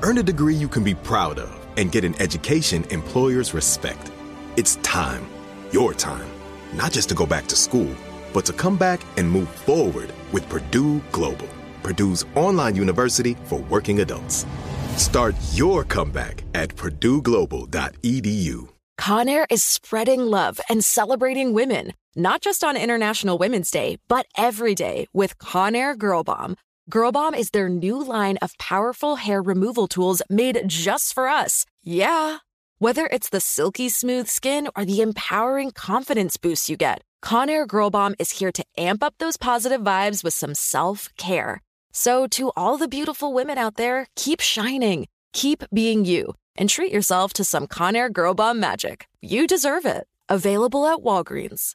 Earn a degree you can be proud of and get an education employers respect. It's time, your time, not just to go back to school, but to come back and move forward with Purdue Global, Purdue's online university for working adults. Start your comeback at purdueglobal.edu. Conair is spreading love and celebrating women, not just on International Women's Day, but every day with Conair Girl Bomb. Girl Bomb is their new line of powerful hair removal tools made just for us. Yeah. Whether it's the silky smooth skin or the empowering confidence boost you get, Conair Girl Bomb is here to amp up those positive vibes with some self care. So, to all the beautiful women out there, keep shining, keep being you, and treat yourself to some Conair Girl Bomb magic. You deserve it. Available at Walgreens.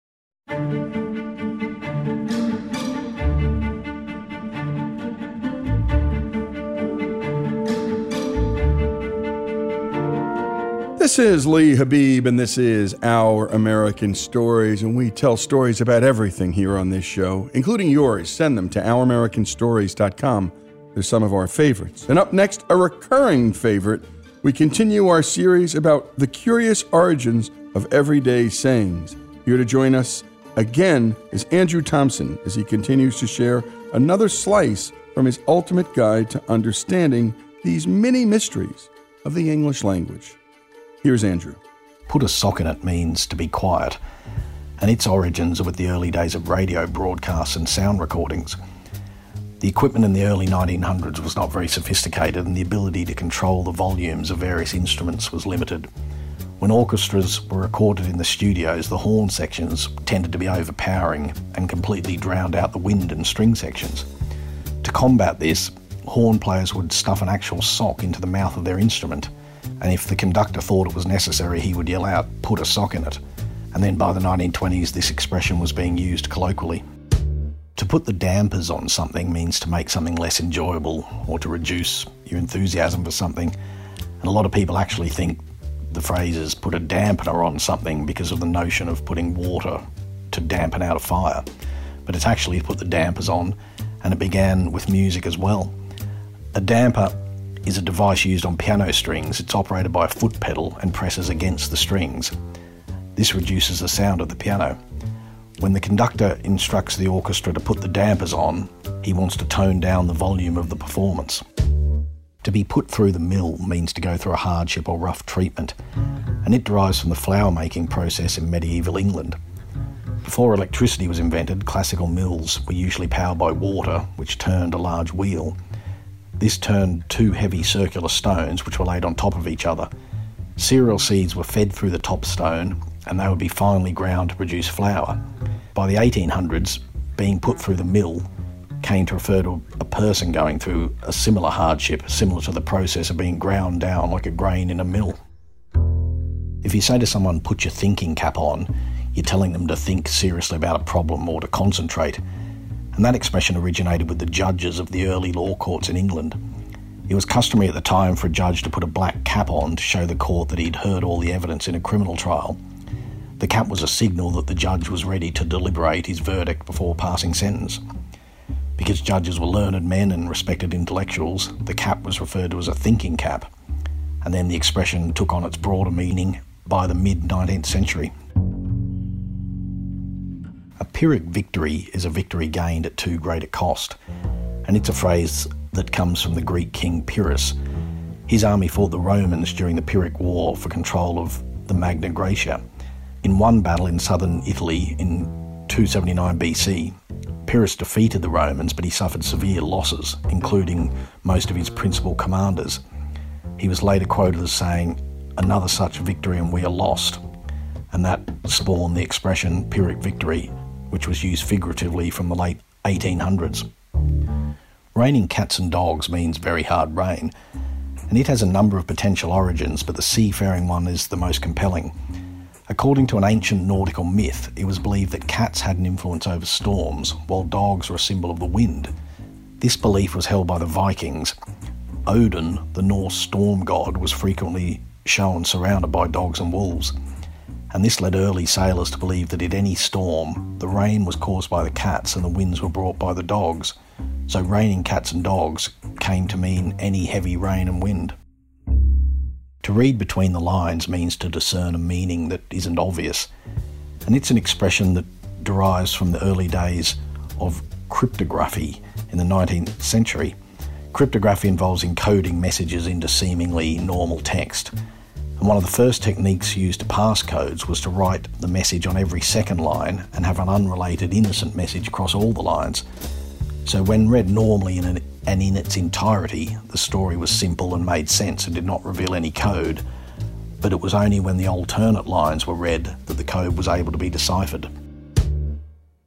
This is Lee Habib, and this is Our American Stories, and we tell stories about everything here on this show, including yours. Send them to OurAmericanStories.com. They're some of our favorites. And up next, a recurring favorite, we continue our series about the curious origins of everyday sayings. Here to join us again is Andrew Thompson as he continues to share another slice from his ultimate guide to understanding these many mysteries of the English language. Here's Andrew. Put a sock in it means to be quiet, and its origins are with the early days of radio broadcasts and sound recordings. The equipment in the early 1900s was not very sophisticated, and the ability to control the volumes of various instruments was limited. When orchestras were recorded in the studios, the horn sections tended to be overpowering and completely drowned out the wind and string sections. To combat this, horn players would stuff an actual sock into the mouth of their instrument and if the conductor thought it was necessary, he would yell out, put a sock in it. And then by the 1920s, this expression was being used colloquially. To put the dampers on something means to make something less enjoyable or to reduce your enthusiasm for something. And a lot of people actually think the phrase is put a dampener on something because of the notion of putting water to dampen out a fire. But it's actually put the dampers on, and it began with music as well. A damper is a device used on piano strings. It's operated by a foot pedal and presses against the strings. This reduces the sound of the piano. When the conductor instructs the orchestra to put the dampers on, he wants to tone down the volume of the performance. To be put through the mill means to go through a hardship or rough treatment, and it derives from the flour making process in medieval England. Before electricity was invented, classical mills were usually powered by water, which turned a large wheel. This turned two heavy circular stones, which were laid on top of each other. Cereal seeds were fed through the top stone, and they would be finely ground to produce flour. By the 1800s, being put through the mill came to refer to a person going through a similar hardship, similar to the process of being ground down like a grain in a mill. If you say to someone, put your thinking cap on, you're telling them to think seriously about a problem or to concentrate. And that expression originated with the judges of the early law courts in England. It was customary at the time for a judge to put a black cap on to show the court that he'd heard all the evidence in a criminal trial. The cap was a signal that the judge was ready to deliberate his verdict before passing sentence. Because judges were learned men and respected intellectuals, the cap was referred to as a thinking cap, and then the expression took on its broader meaning by the mid 19th century. A Pyrrhic victory is a victory gained at too great a cost, and it's a phrase that comes from the Greek king Pyrrhus. His army fought the Romans during the Pyrrhic War for control of the Magna Graecia, in one battle in southern Italy in 279 BC, Pyrrhus defeated the Romans, but he suffered severe losses, including most of his principal commanders. He was later quoted as saying, Another such victory and we are lost. And that spawned the expression Pyrrhic victory, which was used figuratively from the late 1800s. Raining cats and dogs means very hard rain, and it has a number of potential origins, but the seafaring one is the most compelling. According to an ancient nautical myth, it was believed that cats had an influence over storms, while dogs were a symbol of the wind. This belief was held by the Vikings. Odin, the Norse storm god, was frequently shown surrounded by dogs and wolves, and this led early sailors to believe that in any storm, the rain was caused by the cats and the winds were brought by the dogs. So raining cats and dogs came to mean any heavy rain and wind. To read between the lines means to discern a meaning that isn't obvious, and it's an expression that derives from the early days of cryptography in the 19th century. Cryptography involves encoding messages into seemingly normal text. And one of the first techniques used to pass codes was to write the message on every second line and have an unrelated innocent message across all the lines. So, when read normally in an and in its entirety, the story was simple and made sense and did not reveal any code. But it was only when the alternate lines were read that the code was able to be deciphered.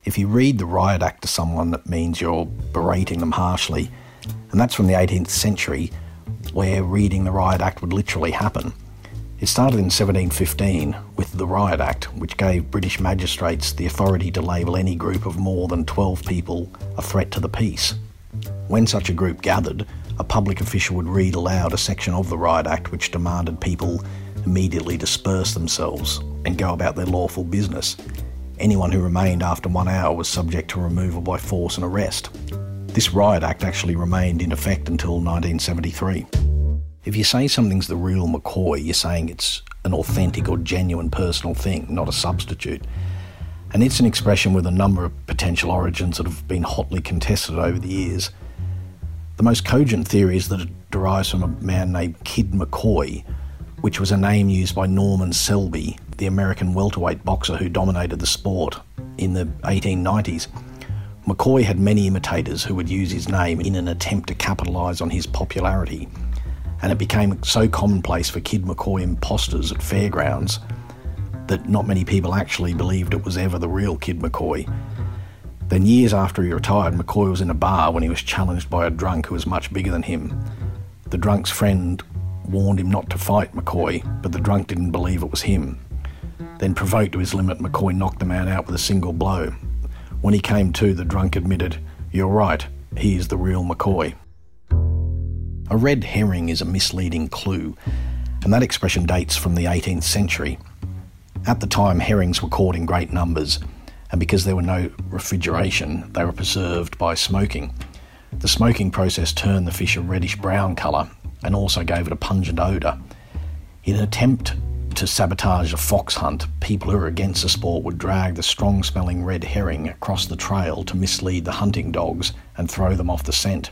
If you read the riot act to someone, that means you're berating them harshly, and that's from the 18th century, where reading the riot act would literally happen. It started in 1715 with the Riot Act, which gave British magistrates the authority to label any group of more than 12 people a threat to the peace. When such a group gathered, a public official would read aloud a section of the Riot Act which demanded people immediately disperse themselves and go about their lawful business. Anyone who remained after one hour was subject to removal by force and arrest. This Riot Act actually remained in effect until 1973. If you say something's the real McCoy, you're saying it's an authentic or genuine personal thing, not a substitute and it's an expression with a number of potential origins that have been hotly contested over the years. The most cogent theory is that it derives from a man named Kid McCoy, which was a name used by Norman Selby, the American welterweight boxer who dominated the sport in the 1890s. McCoy had many imitators who would use his name in an attempt to capitalise on his popularity, and it became so commonplace for Kid McCoy imposters at fairgrounds that not many people actually believed it was ever the real Kid McCoy. Then, years after he retired, McCoy was in a bar when he was challenged by a drunk who was much bigger than him. The drunk's friend warned him not to fight McCoy, but the drunk didn't believe it was him. Then, provoked to his limit, McCoy knocked the man out with a single blow. When he came to, the drunk admitted, You're right, he is the real McCoy. A red herring is a misleading clue, and that expression dates from the 18th century. At the time, herrings were caught in great numbers, and because there were no refrigeration, they were preserved by smoking. The smoking process turned the fish a reddish brown colour and also gave it a pungent odour. In an attempt to sabotage a fox hunt, people who were against the sport would drag the strong smelling red herring across the trail to mislead the hunting dogs and throw them off the scent.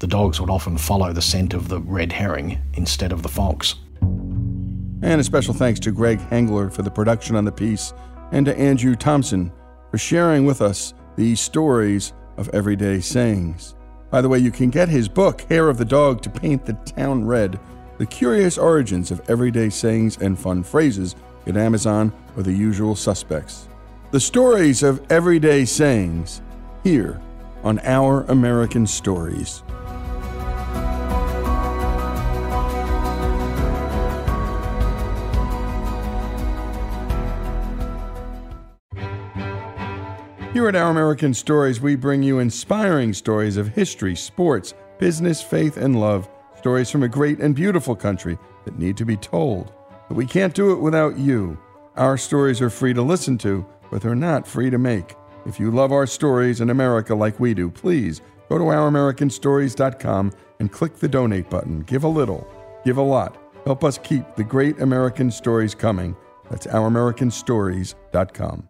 The dogs would often follow the scent of the red herring instead of the fox. And a special thanks to Greg Hengler for the production on the piece, and to Andrew Thompson for sharing with us these stories of everyday sayings. By the way, you can get his book, Hair of the Dog to Paint the Town Red The Curious Origins of Everyday Sayings and Fun Phrases at Amazon or the usual suspects. The stories of everyday sayings here on Our American Stories. Here at Our American Stories, we bring you inspiring stories of history, sports, business, faith, and love. Stories from a great and beautiful country that need to be told. But we can't do it without you. Our stories are free to listen to, but they're not free to make. If you love our stories in America like we do, please go to ouramericanstories.com and click the donate button. Give a little, give a lot. Help us keep the great American stories coming. That's ouramericanstories.com.